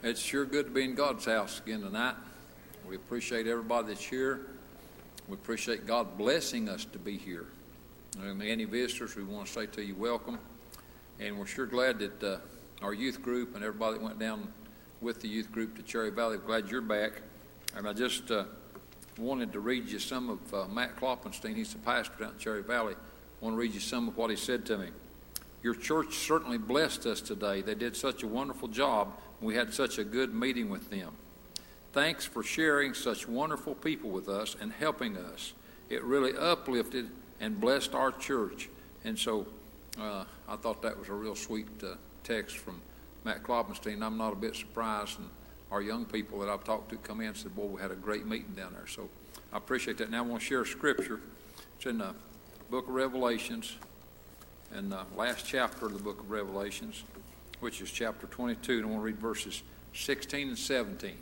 It's sure good to be in God's house again tonight. We appreciate everybody that's here. We appreciate God blessing us to be here. And any visitors, we want to say to you, welcome. And we're sure glad that uh, our youth group and everybody that went down with the youth group to Cherry Valley, we're glad you're back. And I just uh, wanted to read you some of uh, Matt Kloppenstein. He's the pastor down at Cherry Valley. I want to read you some of what he said to me. Your church certainly blessed us today. They did such a wonderful job. We had such a good meeting with them. Thanks for sharing such wonderful people with us and helping us. It really uplifted and blessed our church. And so uh, I thought that was a real sweet uh, text from Matt Kloppenstein. I'm not a bit surprised. And our young people that I've talked to come in and said, Boy, we had a great meeting down there. So I appreciate that. Now I want to share scripture. It's in the book of Revelations, in the last chapter of the book of Revelations, which is chapter 22. And I want to read verses 16 and 17.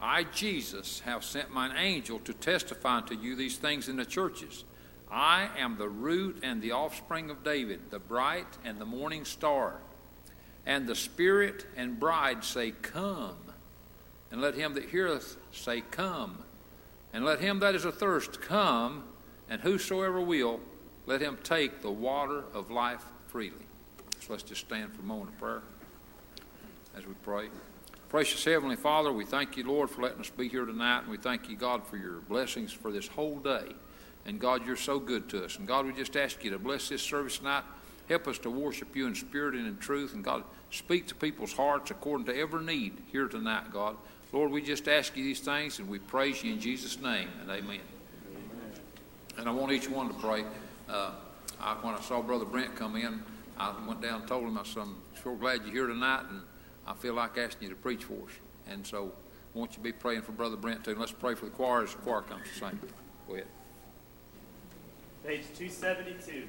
I, Jesus, have sent mine angel to testify unto you these things in the churches. I am the root and the offspring of David, the bright and the morning star. And the Spirit and bride say, Come. And let him that heareth say, Come. And let him that is athirst come. And whosoever will, let him take the water of life freely. So let's just stand for a moment of prayer as we pray. Precious Heavenly Father, we thank you, Lord, for letting us be here tonight, and we thank you, God, for your blessings for this whole day. And God, you're so good to us. And God, we just ask you to bless this service tonight. Help us to worship you in spirit and in truth. And God, speak to people's hearts according to every need here tonight, God. Lord, we just ask you these things, and we praise you in Jesus' name, and amen. amen. And I want each one to pray. Uh, I, when I saw Brother Brent come in, I went down and told him, I said, I'm sure glad you're here tonight. And I feel like asking you to preach for us. And so I want you to be praying for Brother Brent too. And let's pray for the choir as the choir comes to sing. Go ahead. Page 272.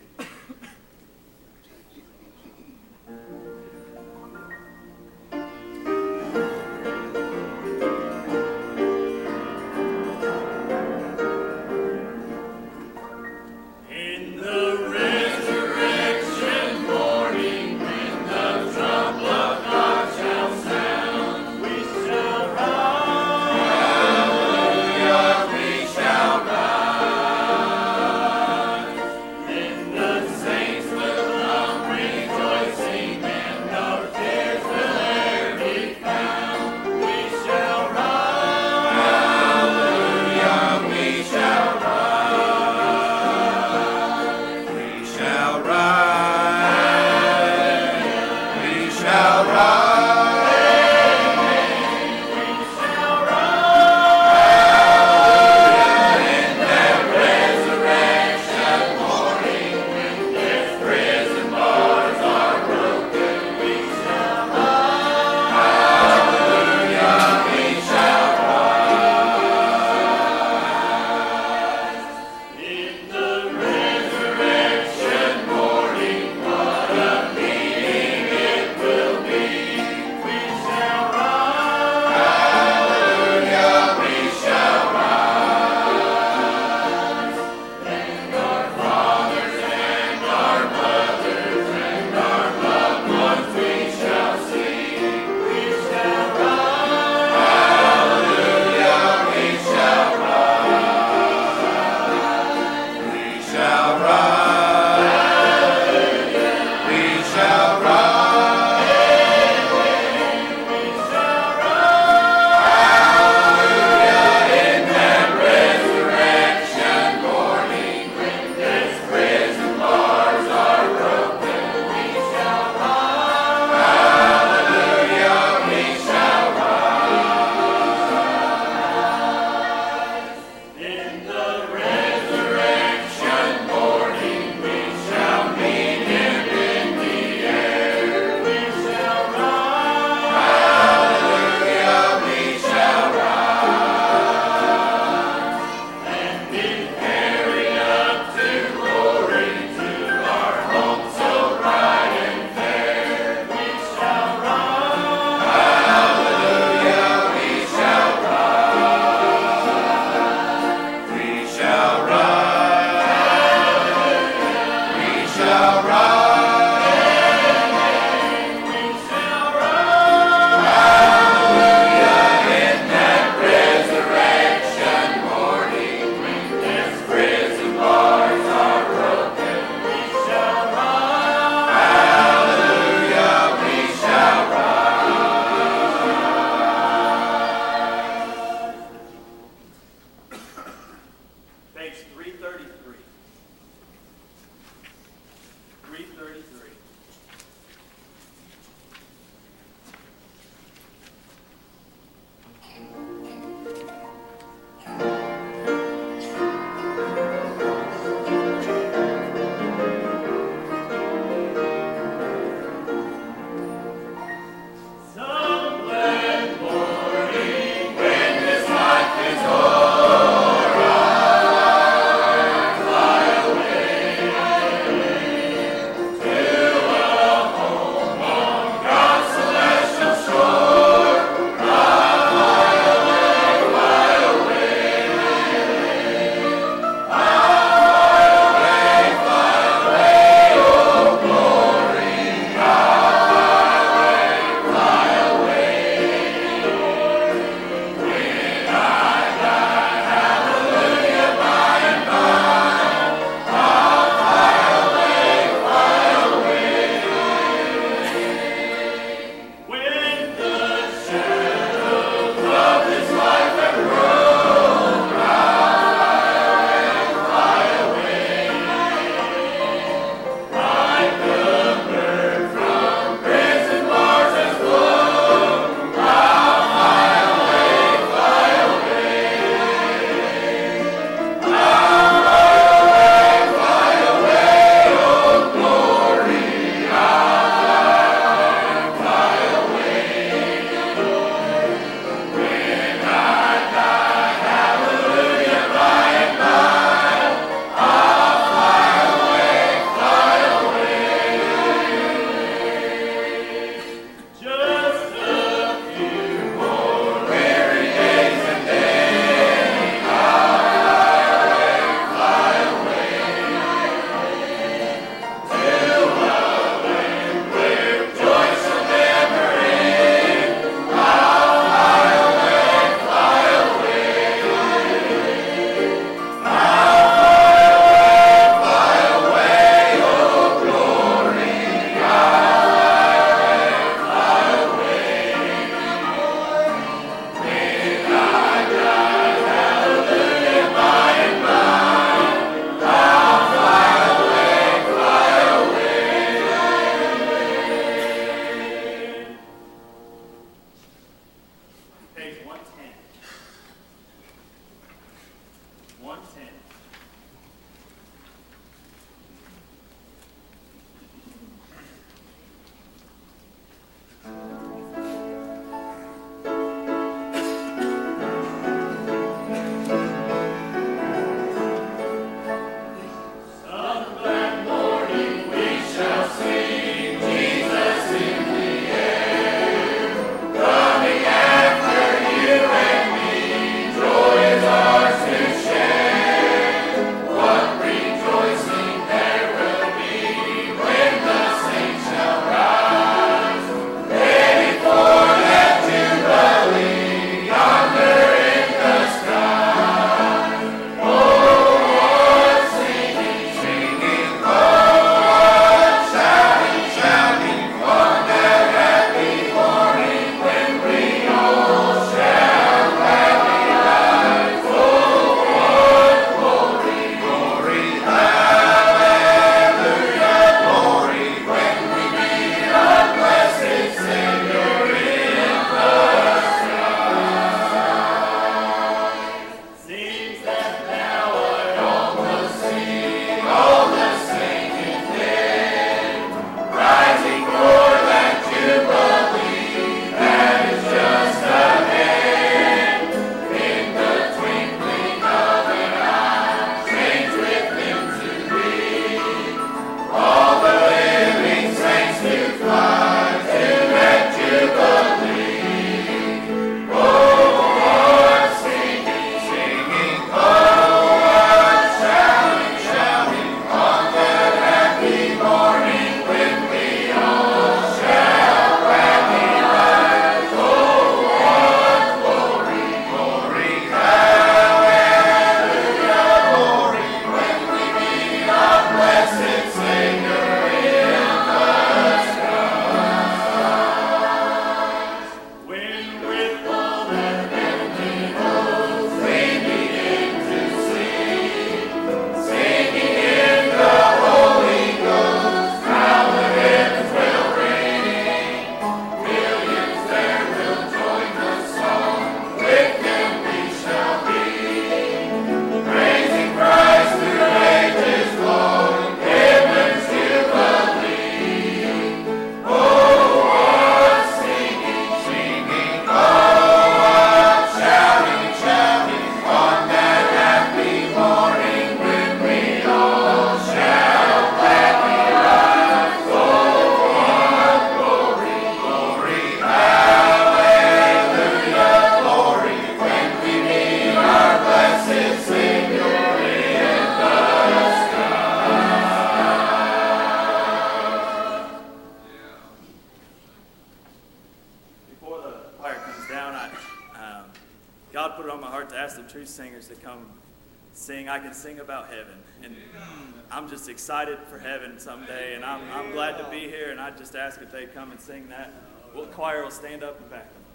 Excited for heaven someday. And I'm, I'm glad to be here. And I just ask if they'd come and sing that. Well, choir will stand up and back them.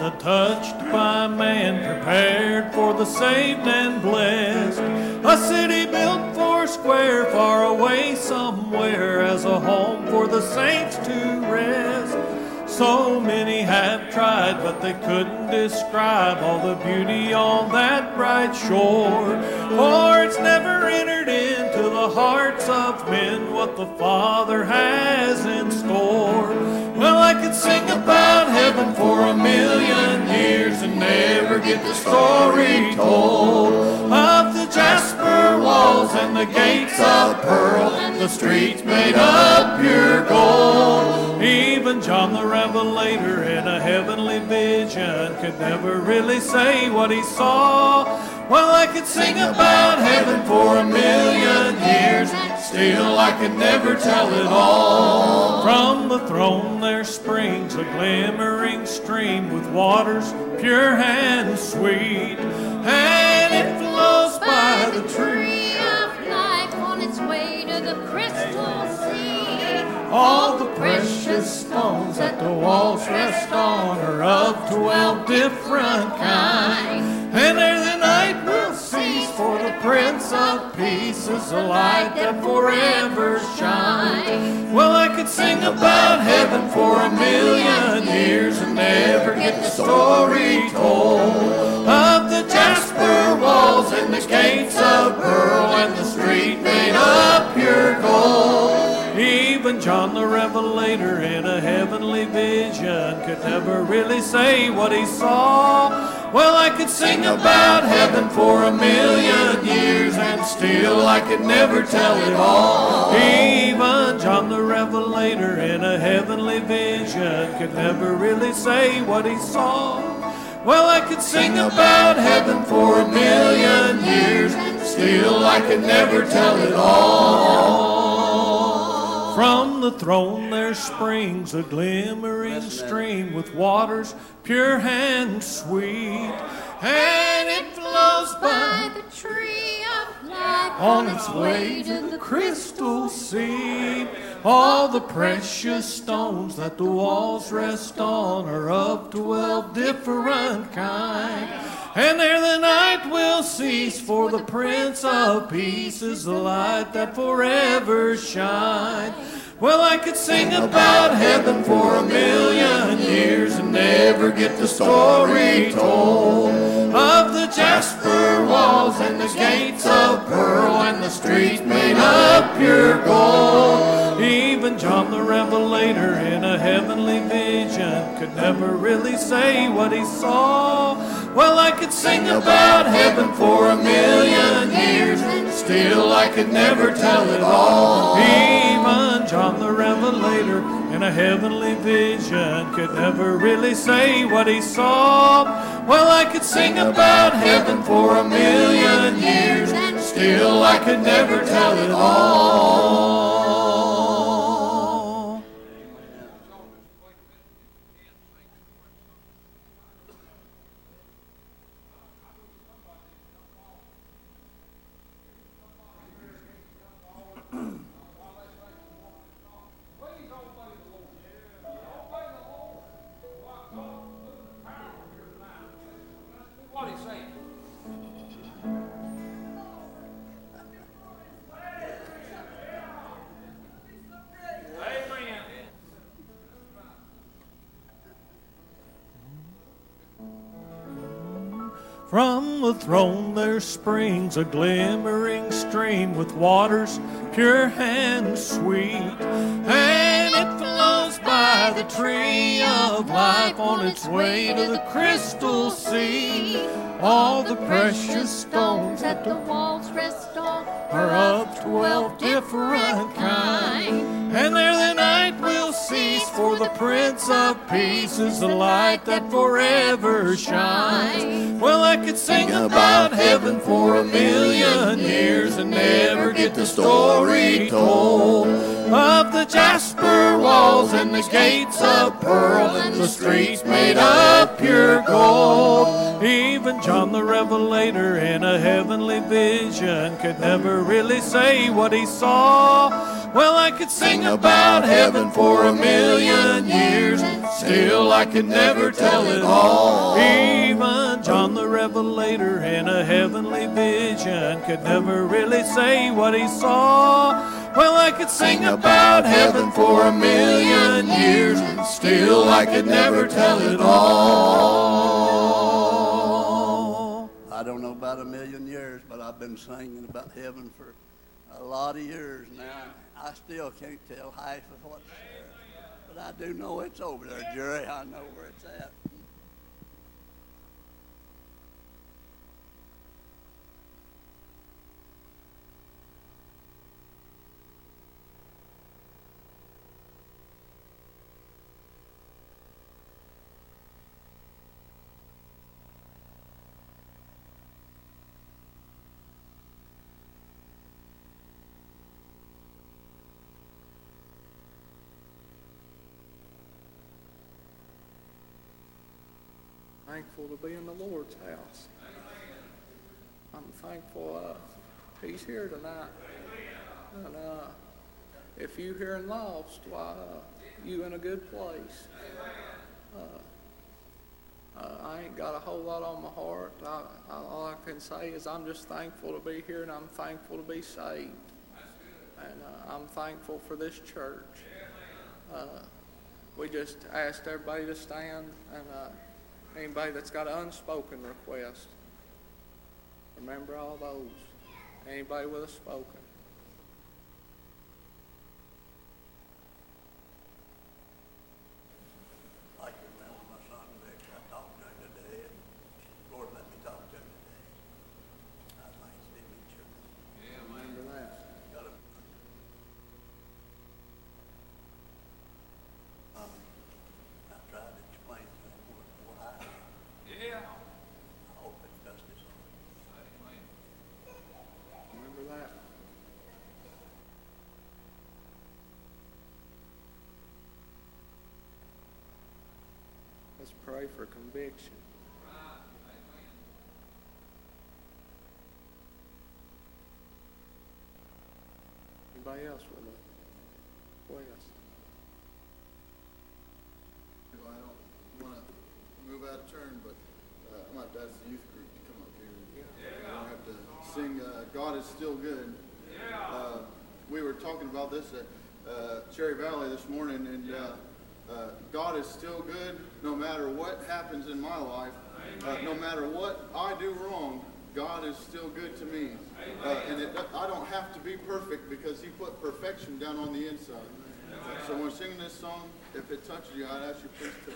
Land untouched by man, prepared for the saved and blessed. A city built four square, far away somewhere, as a home for the saints to rest. So many have tried, but they couldn't describe all the beauty on that bright shore. For it's never entered into the hearts of men what the Father has in store. Sing about heaven for a million years and never get the story told. Of the jasper walls and the gates of pearl, the streets made of pure gold. Even John the Revelator in a heavenly vision could never really say what he saw. Well, I could sing about heaven for a million years, still I could never tell it all. From the throne there springs a glimmering stream with waters pure and sweet, and it flows by the tree. All the precious stones that the walls rest on are of twelve different kinds. And ere the night will cease, for the Prince of Peace is a light that forever shines. Well, I could sing about heaven for a million years and never get the story told of the jasper walls and the gates of pearl and the street made of pure gold. Even John the Revelator in a heavenly vision could never really say what he saw. Well, I could sing about heaven for a million years and still I could never tell it all. Even John the Revelator in a heavenly vision could never really say what he saw. Well, I could sing about heaven for a million years, still I could never tell it all. From the throne there springs a glimmering stream with waters pure and sweet, and it flows by the tree of life on its way to the crystal sea. All the precious stones that the walls rest on are of twelve different kinds. And there the night will cease, for the Prince of Peace is the light that forever shines. Well, I could sing about heaven for a million years and never get the story told of the jasper walls and the gates of pearl and the streets made of pure gold. John the Revelator in a heavenly vision could never really say what he saw. Well, I could sing about heaven for a million years, still I could never tell it all. Even John the Revelator in a heavenly vision could never really say what he saw. Well, I could sing about heaven for a million years, still I could never tell it all. From the throne there springs a glimmering stream with waters pure and sweet, and it flows by the tree of life on its way to the crystal sea. All the precious stones that the walls rest on are of twelve different kinds. And there the night will cease, for the Prince of Peace is the light that forever shines. Well, I could sing about heaven for a million years and never get the story told of the jasper walls and the gates of pearl and the streets made of pure gold. Even John the Revelator in a heavenly vision could never really say what he saw. Well, I could sing about heaven for a million years, still I could never tell it all. Even Revelator in a heavenly vision could never really say what he saw. Well, I could sing about heaven for a million years, and still I could never tell it all. I don't know about a million years, but I've been singing about heaven for a lot of years now. I still can't tell half of what's there. But I do know it's over there, Jerry. I know where it's at. Thankful to be in the Lord's house. I'm thankful uh, He's here tonight. And uh, if you here and lost, why, uh, you in a good place. Uh, uh, I ain't got a whole lot on my heart. I, I, all I can say is I'm just thankful to be here and I'm thankful to be saved. And uh, I'm thankful for this church. We just asked everybody to stand and uh, anybody that's got an unspoken request, remember all those. Anybody with a spoken. I can remember my son Vic. I talked to him today, and Lord let me talk to him today. I'd like to see me church. Remember that. Got a, um, I tried to explain to him what, what I did. Yeah. I hope it does his heart. Remember that. Let's pray for conviction. Anybody else with a request? Well, I don't want to move out of turn, but uh, I might ask the youth group to come up here. We don't have to sing uh, God is Still Good. Uh, we were talking about this at uh, Cherry Valley this morning, and uh, uh, God is still good no matter what happens in my life. Uh, no matter what I do wrong, God is still good to me. Uh, and it, I don't have to be perfect because He put perfection down on the inside. So when singing this song, if it touches you, I'd ask you please turn.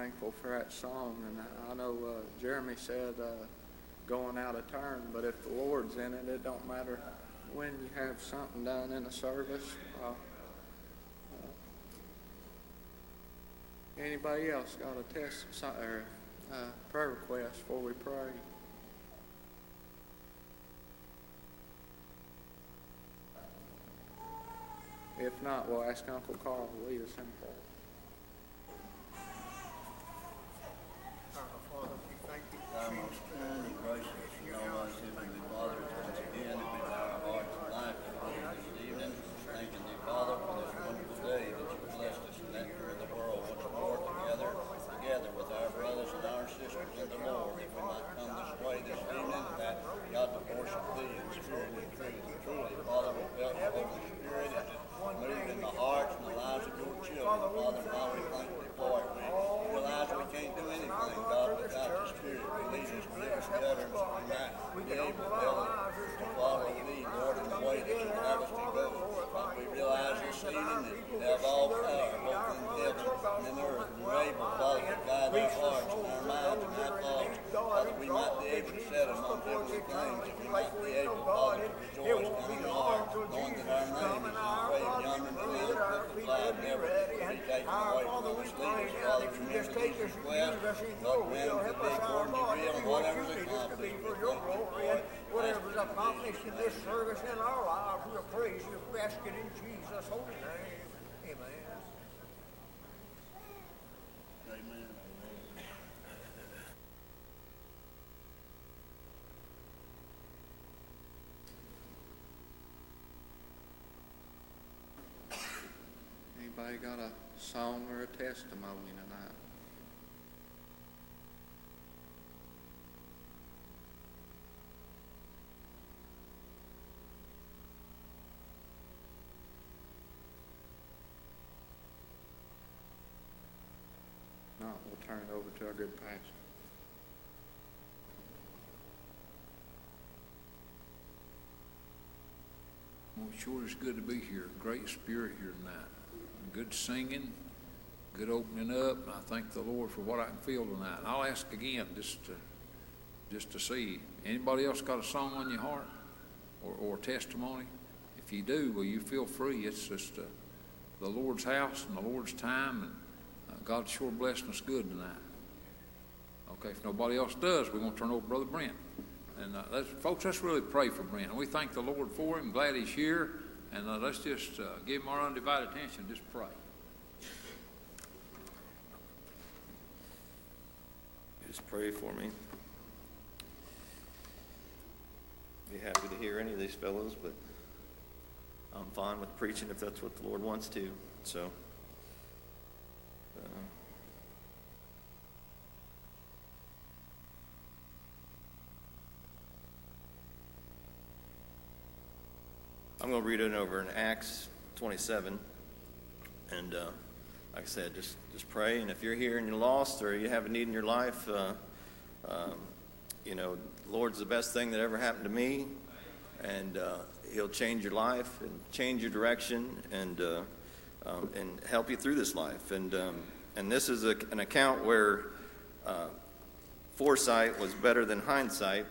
Thankful for that song. And I- know uh, Jeremy said uh, going out of turn, but if the Lord's in it, it don't matter when you have something done in a service. Uh, anybody else got a test or uh, prayer request before we pray? If not, we'll ask Uncle Carl to lead us in prayer. Our most kind and gracious and almighty Heavenly Father, once again, it be our hearts and life this evening. Thanking thee, Father, for this wonderful day that you blessed us and that through the world once more together, together with our brothers and our sisters in the Lord, that we might come this way this evening, and that God to worship thee in spirit and truth. And truly, Father, we felt the Holy Spirit is just moved in the hearts and the lives of your children. Father, now we thank thee for it. We realize we can't do anything, God, without your Spirit. We lead us, give us the utterance, we might be able to build to follow thee, Lord, in the way that you would have us to go. Father, we realize that you have all power, both in heaven and in earth, and you're able, Father, to guide our hearts and our minds and our thoughts. Father, we might be able to set on heavenly things, and we might be able, Father, to rejoice coming tomorrow, knowing that our name is engraved in the book of life, never to be taken away from. Lead us, Father, remember these requests, God, grant them to be according to your will, and whatever's accomplished, we thank you for it. Whatever's accomplished in this service in our lives, we'll praise you. Ask it in Jesus' holy name. Amen. Amen. Anybody got a song or a testimony tonight? Turn it over to our good pastor. Well, sure it's good to be here. Great spirit here tonight. Good singing, good opening up, and I thank the Lord for what I can feel tonight. And I'll ask again just to, just to see, anybody else got a song on your heart or, or testimony? If you do, will you feel free? It's just uh, the Lord's house and the Lord's time, and God's sure blessing us good tonight. Okay, if nobody else does, we're going to turn over Brother Brent. And uh, let's, folks, let's really pray for Brent. We thank the Lord for him. Glad he's here. And uh, let's just uh, give him our undivided attention. Just pray. Just pray for me. Be happy to hear any of these fellows, but I'm fine with preaching if that's what the Lord wants to. So, I'm going to read it over in Acts 27, and uh, like I said, just just pray. And if you're here and you're lost or you have a need in your life, uh, um, you know, Lord's the best thing that ever happened to me, and uh, He'll change your life and change your direction and uh, um, and help you through this life. And um, and this is a, an account where uh, foresight was better than hindsight,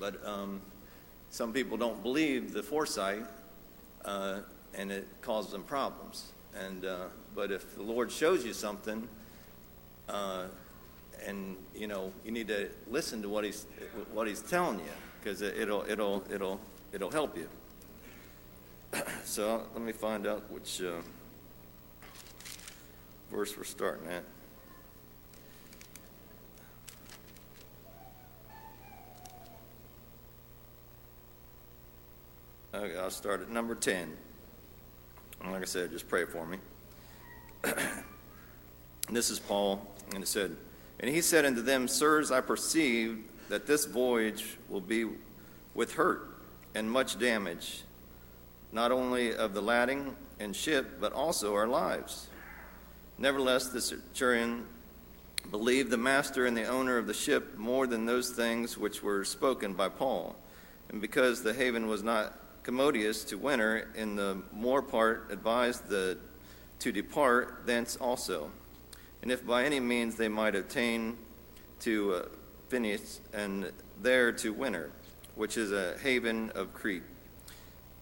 but um, some people don't believe the foresight, uh, and it causes them problems. And uh, but if the Lord shows you something, uh, and you know you need to listen to what he's what he's telling you because it, it'll it'll it'll it'll help you. so let me find out which uh, verse we're starting at. Okay, I'll start at number 10. And like I said, just pray for me. this is Paul, and it said, And he said unto them, Sirs, I perceive that this voyage will be with hurt and much damage, not only of the lading and ship, but also our lives. Nevertheless, the centurion believed the master and the owner of the ship more than those things which were spoken by Paul. And because the haven was not commodious to winter, in the more part advised the, to depart thence also. and if by any means they might attain to uh, Phineas, and there to Winter, which is a haven of Crete,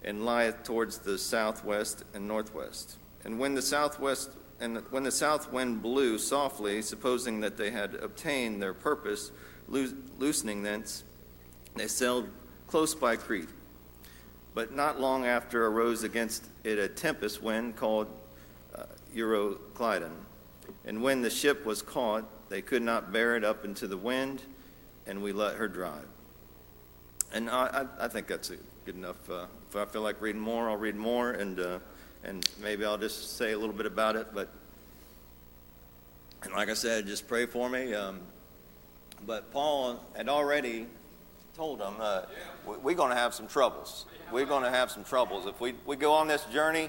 and lieth towards the southwest and northwest. And when the southwest and when the south wind blew softly, supposing that they had obtained their purpose, loo- loosening thence, they sailed close by Crete. But not long after arose against it a tempest wind called uh, Euroclydon. And when the ship was caught, they could not bear it up into the wind, and we let her drive. And I, I, I think that's good enough. Uh, if I feel like reading more, I'll read more, and uh, and maybe I'll just say a little bit about it. But and like I said, just pray for me. Um, but Paul had already told them uh, we're going to have some troubles. We're going to have some troubles if we we go on this journey.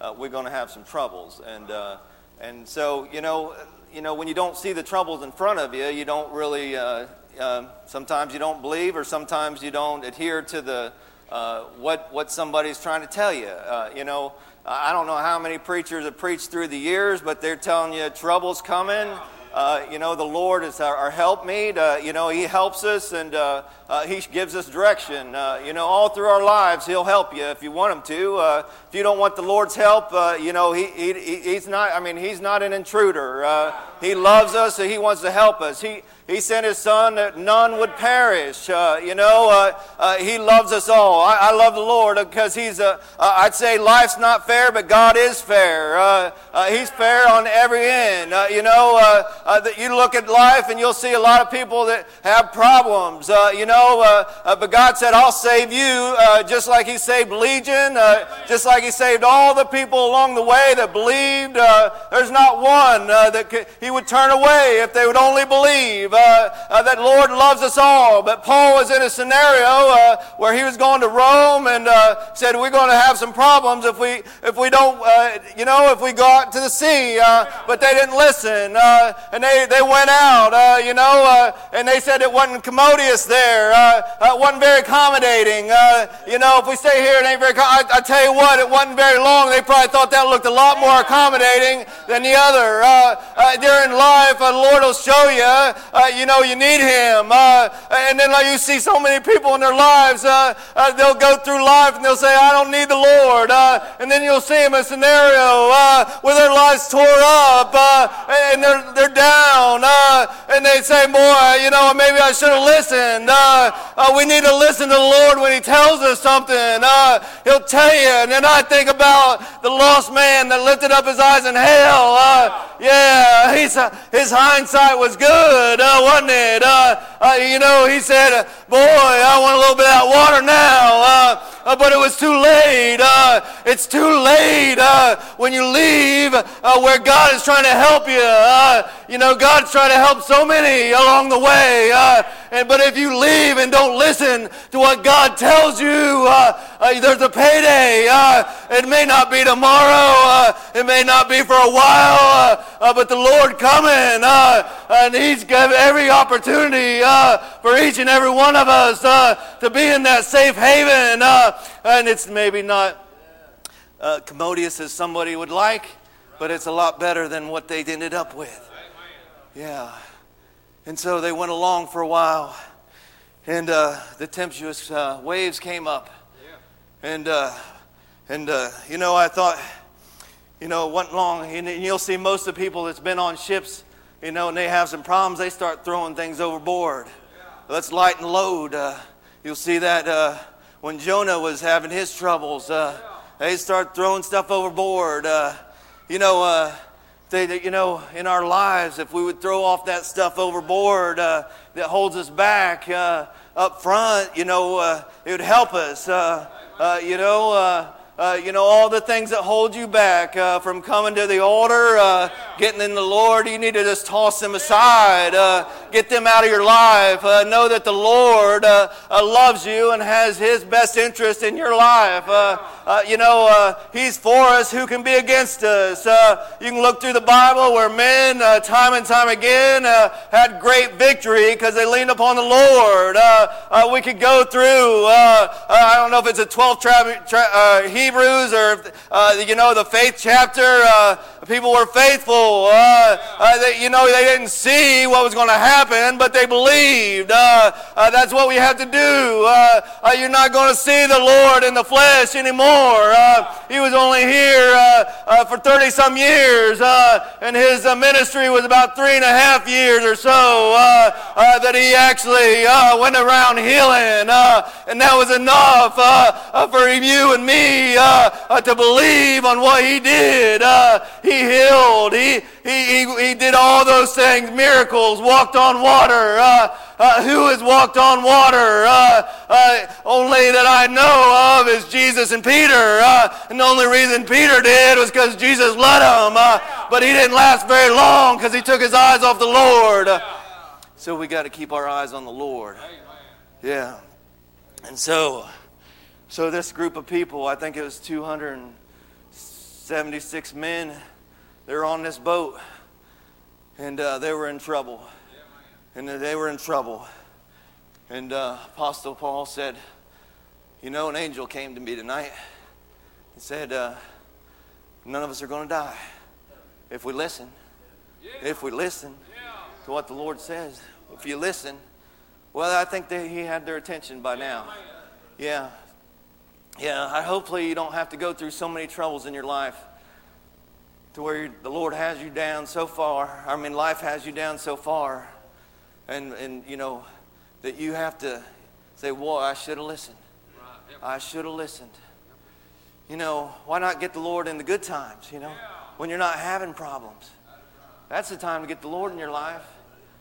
Uh, we're going to have some troubles, and uh, and so you know you know when you don't see the troubles in front of you, you don't really. Uh, uh, sometimes you don't believe, or sometimes you don't adhere to the uh, what what somebody's trying to tell you. Uh, you know, I don't know how many preachers have preached through the years, but they're telling you trouble's coming. Uh, you know, the Lord is our, our. Uh, you know, He helps us and uh, uh He gives us direction. Uh, you know, all through our lives, He'll help you if you want Him to. Uh, if you don't want the Lord's help, you know, he, he, He's not, I mean, He's not an intruder. He loves us He wants to help us. He, he sent His Son that none would perish. you know, He loves us all. I, I love the Lord because He's, I'd say life's not fair, but God is fair. he's fair on every end. you know, uh, that you look at life and you'll see a lot of people that have problems. Uh, you know, uh, uh but God said, I'll save you uh, just like He saved Legion, uh, just like He saved all the people along the way that believed. there's not one that could, He would turn away if they would only believe that Lord loves us all. But Paul was in a scenario where he was going to Rome and said, We're going to have some problems if we, if we don't, you know, if we go out to the sea. but they didn't listen and they, they went out, uh, you know, uh, and they said it wasn't commodious there. Uh, uh it wasn't very accommodating. Uh, you know, if we stay here, it ain't very, I, I, tell you what, it wasn't very long. They probably thought that looked a lot more accommodating than the other. Uh, during life, the Lord will show you, you know, you need Him. and then like, you see so many people in their lives, they'll go through life and they'll say, I don't need the Lord. and then you'll see them in a scenario where their lives tore up and they're they're down, uh, and they say, Boy, you know, maybe I should have listened. Uh, uh, we need to listen to the Lord when He tells us something. Uh, he'll tell you. And then I think about the lost man that lifted up his eyes in hell. Uh, yeah, he's, uh, his hindsight was good, uh, wasn't it? Uh, uh, you know, he said, Boy, I want a little bit of that water now. Uh, but it was too late. Uh, it's too late uh, when you leave uh, where God is trying to help you. Uh, you know, God's trying to help so many along the way. Uh, and, but if you leave and don't listen to what God tells you, there's a payday. it may not be tomorrow. it may not be for a while. but the Lord coming, and He's given every opportunity for each and every one of us to be in that safe haven. Uh, and it's maybe not uh, commodious as somebody would like, but it's a lot better than what they ended up with. Yeah. And so they went along for a while, and uh, the tempestuous uh, waves came up. And, uh, and uh, you know, I thought, you know, it wasn't long. And you'll see most of the people that's been on ships, you know, and they have some problems, they start throwing things overboard. Let's lighten load. Uh, you'll see that when Jonah was having his troubles. Uh, they start throwing stuff overboard. Uh, you know, uh, they, they, you know, in our lives, if we would throw off that stuff overboard uh, that holds us back uh, up front, you know, uh, it would help us. you know, uh, you know, all the things that hold you back uh, from coming to the altar, uh, getting in the Lord, you need to just toss them aside. Uh, get them out of your life. Uh, know that the Lord uh, uh, loves you and has His best interest in your life. Uh, you know, He's for us. Who can be against us? you can look through the Bible where men, time and time again, had great victory because they leaned upon the Lord. we could go through, I don't know if it's a 12th tra- tra- Hebrews or, uh, you know, the faith chapter. Uh, people were faithful. Uh, uh they, you know, they didn't see what was going to happen, but they believed. Uh, uh, that's what we have to do. Uh, uh, you're not going to see the Lord in the flesh anymore. Uh, he was only here uh, uh, for 30 some years, and his ministry was about three and a half years or so that he actually went around healing. and that was enough for you and me to believe on what he did. he healed. He, he, he, he did all those things, miracles, walked on water. Uh, uh, who has walked on water? Uh, uh only that I know of is Jesus and Peter. Uh, and the only reason Peter did was because Jesus let him. Uh, but he didn't last very long because he took his eyes off the Lord. so we got to keep our eyes on the Lord. Yeah. And so, so this group of people, I think it was 276 men they're on this boat, and uh, they were in trouble. And they were in trouble. And uh, Apostle Paul said, You know, an angel came to me tonight and said, uh, None of us are going to die if we listen. If we listen to what the Lord says. If you listen, well, I think that he had their attention by now. Yeah. Yeah, I hopefully you don't have to go through so many troubles in your life to where the Lord has you down so far. I mean, life has you down so far. And, and you know, that you have to say, "Well, I should have listened. I should have listened. You know, why not get the Lord in the good times, you know, when you're not having problems? That's the time to get the Lord in your life.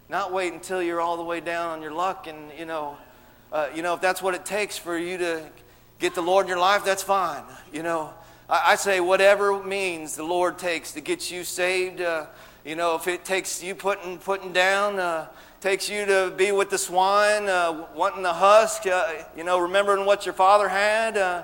Not wait until you're all the way down on your luck and, you know, uh, you know, if that's what it takes for you to get the Lord in your life, that's fine. You know, I, I say whatever means the Lord takes to get you saved. Uh, you know, if it takes you putting putting down, uh, takes you to be with the swine, uh, wanting the husk. Uh, you know, remembering what your father had. Uh,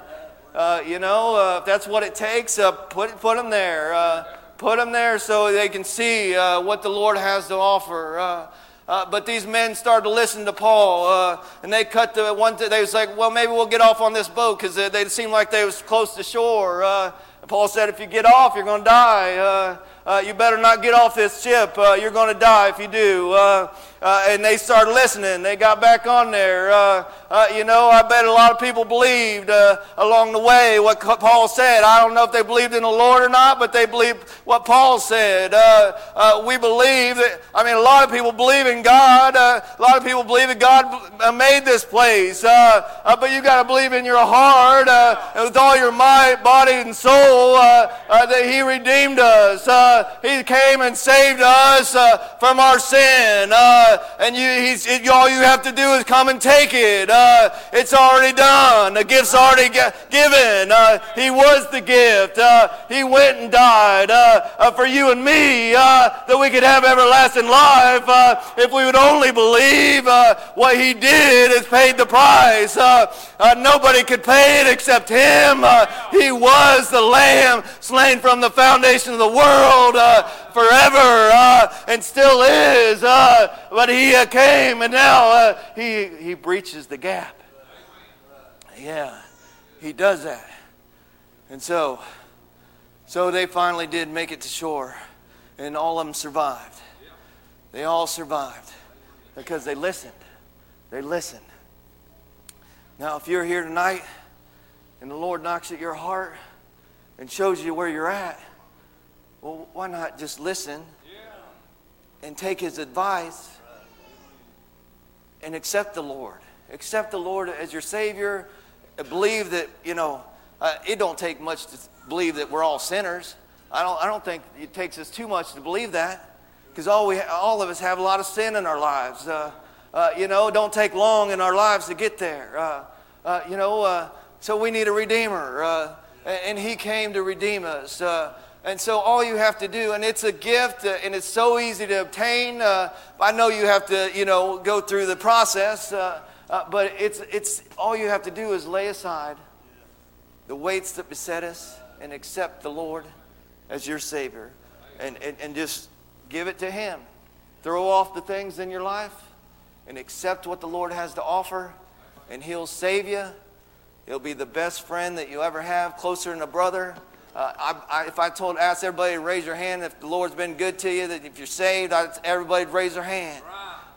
uh, you know, if that's what it takes, put put them there. put them there so they can see what the Lord has to offer. Uh, but these men started to listen to Paul, uh, and they cut the one. They was like, "Well, maybe we'll get off on this boat because they, they, seemed like they was close to shore." Uh, Paul said, "If you get off, you're going to die. Uh, uh, you better not get off this ship. Uh, you're going to die if you do." Uh, and they started listening. They got back on there. Uh, uh, you know, I bet a lot of people believed uh, along the way what Paul said. I don't know if they believed in the Lord or not, but they believed what Paul said. Uh, uh, we believe that, I mean, a lot of people believe in God. a lot of people believe that God made this place. but you got to believe in your heart and with all your might, body, and soul that He redeemed us. he came and saved us from our sin. Uh, and you, he's, it, all you have to do is come and take it. Uh, it's already done. The gift's already given. Uh, he was the gift. Uh, he went and died uh, uh, for you and me that we could have everlasting life if we would only believe what he did has paid the price. nobody could pay it except him. he was the lamb slain from the foundation of the world forever and still is. but but he uh, came and now uh, he, he breaches the gap. Yeah, he does that. And so, so they finally did make it to shore, and all of them survived. They all survived because they listened. They listened. Now, if you're here tonight and the Lord knocks at your heart and shows you where you're at, well, why not just listen and take his advice and accept the Lord. Accept the Lord as your Savior. Believe that, you know, uh, it don't take much to believe that we're all sinners. I don't, I don't think it takes us too much to believe that because all, we, all of us have a lot of sin in our lives. Uh, uh, you know, don't take long in our lives to get there. Uh, uh, you know, uh, so we need a Redeemer. and He came to redeem us. And so all you have to do, and it's a gift, uh, and it's so easy to obtain. Uh, I know you have to, you know, go through the process, uh, uh, but it's, it's all you have to do is lay aside the weights that beset us and accept the Lord as your Savior, and, and, and just give it to Him. Throw off the things in your life and accept what the Lord has to offer, and He'll save you. He'll be the best friend that you ever have, closer than a brother uh, I, I, if I told, asked everybody to raise your hand if the Lord's been good to you, that if you're saved, I, everybody'd raise their hand.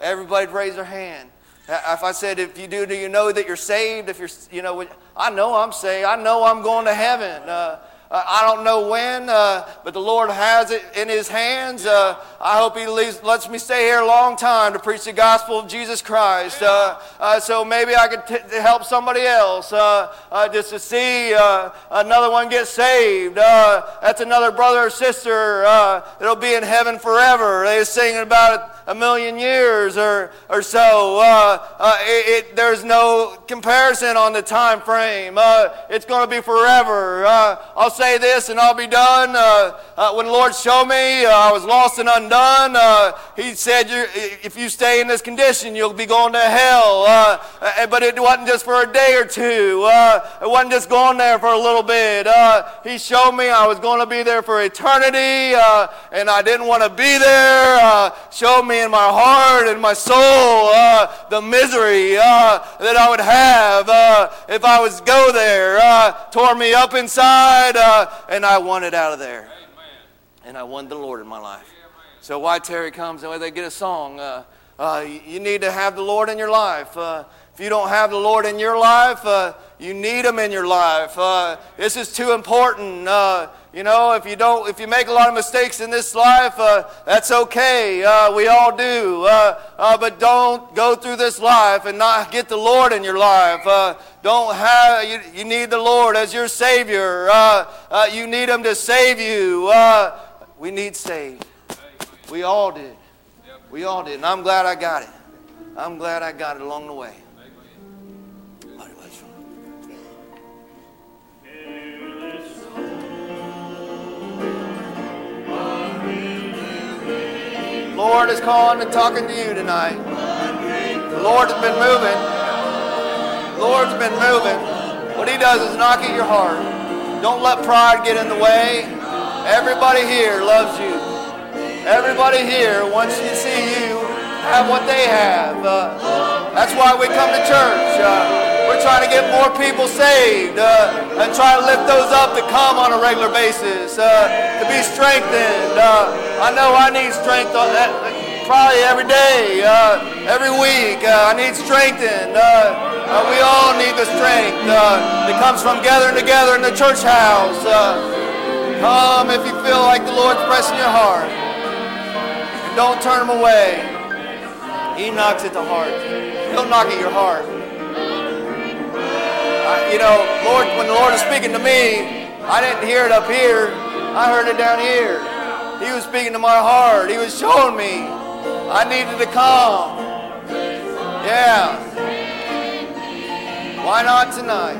Everybody'd raise their hand. If I said, if you do, do you know that you're saved? If you're, you know, I know I'm saved. I know I'm going to heaven. Uh, uh, I don't know when, uh, but the Lord has it in His hands. Uh, I hope He leaves, lets me stay here a long time to preach the gospel of Jesus Christ. Uh, uh, so maybe I could t- help somebody else uh, just to see another one get saved. that's another brother or sister that'll be in heaven forever. They're singing about it a million years or, or so. Uh, uh, it, it, there's no comparison on the time frame. Uh, it's going to be forever. Uh, I'll say this and I'll be done. Uh, uh, when the Lord showed me I was lost and undone, He said, if you stay in this condition, you'll be going to hell. but it wasn't just for a day or two. it wasn't just going there for a little bit. he showed me I was going to be there for eternity, and I didn't want to be there. showed me in my heart and my soul uh, the misery uh, that I would have uh, if I was go there. Uh, tore me up inside, uh, and I wanted out of there. And I wanted the Lord in my life. So why Terry comes and they get a song. Uh, you need to have the Lord in your life. if you don't have the Lord in your life, you need Him in your life. this is too important. You know, if you don't, if you make a lot of mistakes in this life, uh, that's okay. Uh, we all do. Uh, uh but don't go through this life and not get the Lord in your life. Uh, don't have. You, you, need the Lord as your Savior. Uh, you need Him to save you. we need saved. We all did. We all did, and I'm glad I got it. I'm glad I got it along the way. Lord is calling and talking to you tonight. The Lord has been moving. The Lord's been moving. What He does is knock at your heart. Don't let pride get in the way. Everybody here loves you. Everybody here wants to see you have what they have. Uh, that's why we come to church. Uh, we're trying to get more people saved uh, and try to lift those up to come on a regular basis uh, to be strengthened. Uh, I know I need strength on that, probably every day, uh, every week. I need strengthened. we all need the strength that comes from gathering together in the church house. come if you feel like the Lord's pressing your heart. Don't turn him away. He knocks at the heart. He'll knock at your heart. I, you know, Lord, when the Lord is speaking to me, I didn't hear it up here. I heard it down here. He was speaking to my heart. He was showing me I needed to come. Yeah. Why not tonight?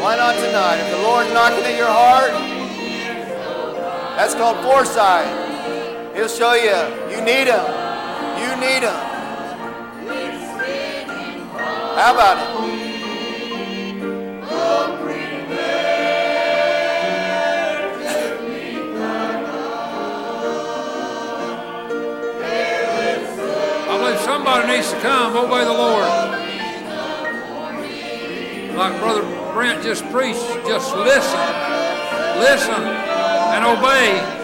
Why not tonight? If the Lord's knocking at your heart, that's called foresight. He'll show you. You need Him. You need Him. How about it? I believe somebody needs to come obey the Lord. Like Brother Brent just preached, just listen, listen, and obey.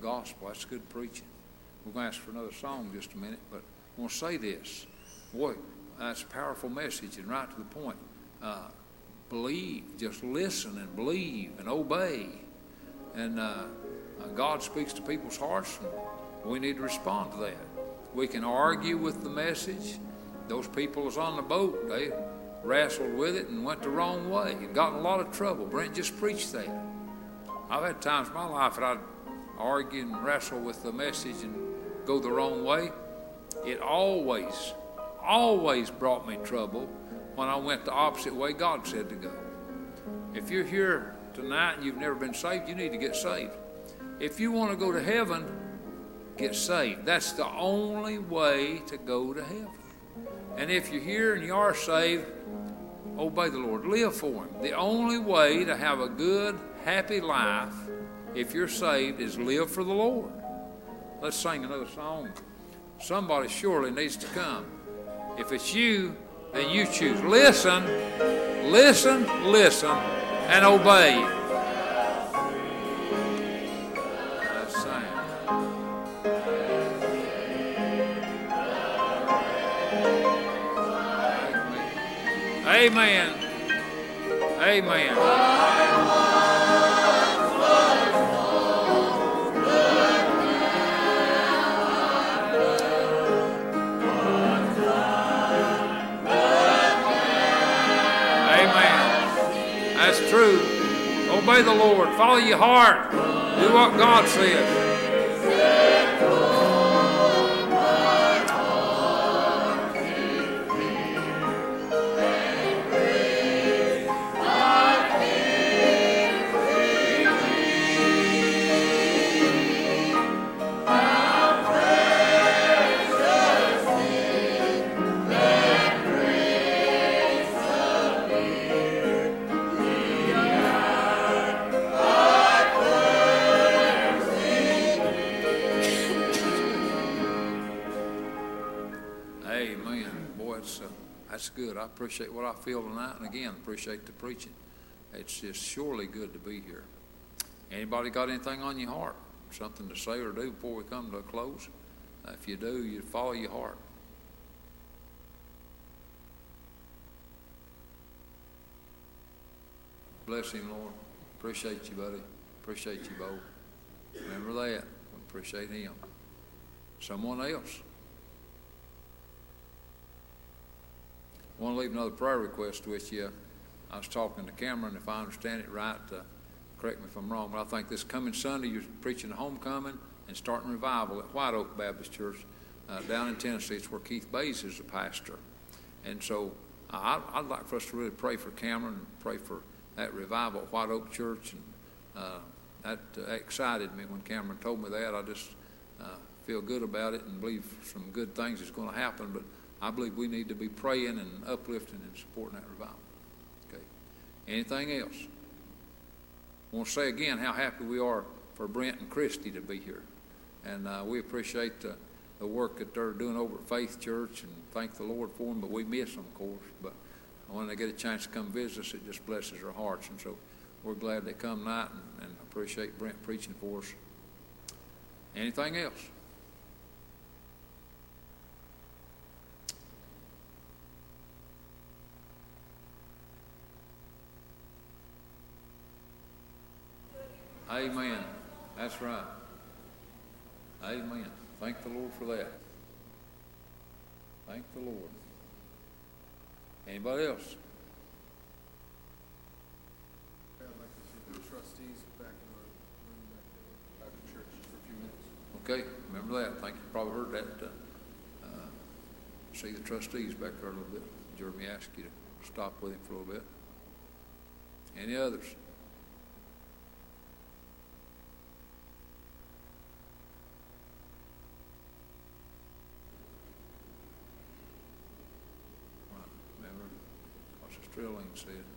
Gospel. That's good preaching. We're going to ask for another song just a minute, but I want to say this. Boy, that's a powerful message and right to the point. Uh, believe, just listen and believe and obey. And uh, uh, God speaks to people's hearts, and we need to respond to that. We can argue with the message. Those people was on the boat. They wrestled with it and went the wrong way and got in a lot of trouble. Brent just preached that. I've had times in my life that I argue and wrestle with the message and go the wrong way, it always, always brought me trouble when I went the opposite way God said to go. If you're here tonight and you've never been saved, you need to get saved. If you want to go to heaven, get saved. That's the only way to go to heaven. And if you're here and you are saved, obey the Lord. Live for Him. The only way to have a good, happy life, if you're saved, is live for the Lord. Let's sing another song. Somebody surely needs to come. If it's you, then you choose. Listen, listen, listen, and obey. Amen. Amen. Amen. True. Obey the Lord. Follow your heart. Do what God says. Appreciate what I feel tonight, and again, appreciate the preaching. It's just surely good to be here. Anybody got anything on your heart? Something to say or do before we come to a close? Uh, if you do, you follow your heart. Bless him, Lord. Appreciate you, buddy. Appreciate you both. Remember that. Appreciate him. Someone else. I want to leave another prayer request with you. I was talking to Cameron, if I understand it right, uh, correct me if I'm wrong, but I think this coming Sunday you're preaching a homecoming and starting revival at White Oak Baptist Church uh, down in Tennessee. It's where Keith Bays is the pastor. And so I, I'd like for us to really pray for Cameron and pray for that revival at White Oak Church. And uh, that uh, excited me when Cameron told me that. I just uh, feel good about it and believe some good things is going to happen. But I believe we need to be praying and uplifting and supporting that revival. Okay. Anything else? I want to say again how happy we are for Brent and Christy to be here. And uh, we appreciate uh, the work that they're doing over at Faith Church and thank the Lord for them, but we miss them, of course. But when they get a chance to come visit us, it just blesses our hearts. And so we're glad they come tonight and, and appreciate Brent preaching for us. Anything else? Amen. That's right. Amen. Thank the Lord for that. Thank the Lord. Anybody else? I'd like to see the trustees back in our room back there, back in church for a few minutes. Okay, remember that. I think you probably heard that. Uh, uh, see the trustees back there a little bit. Jeremy asked you to stop with him for a little bit. Any others? Remember, said,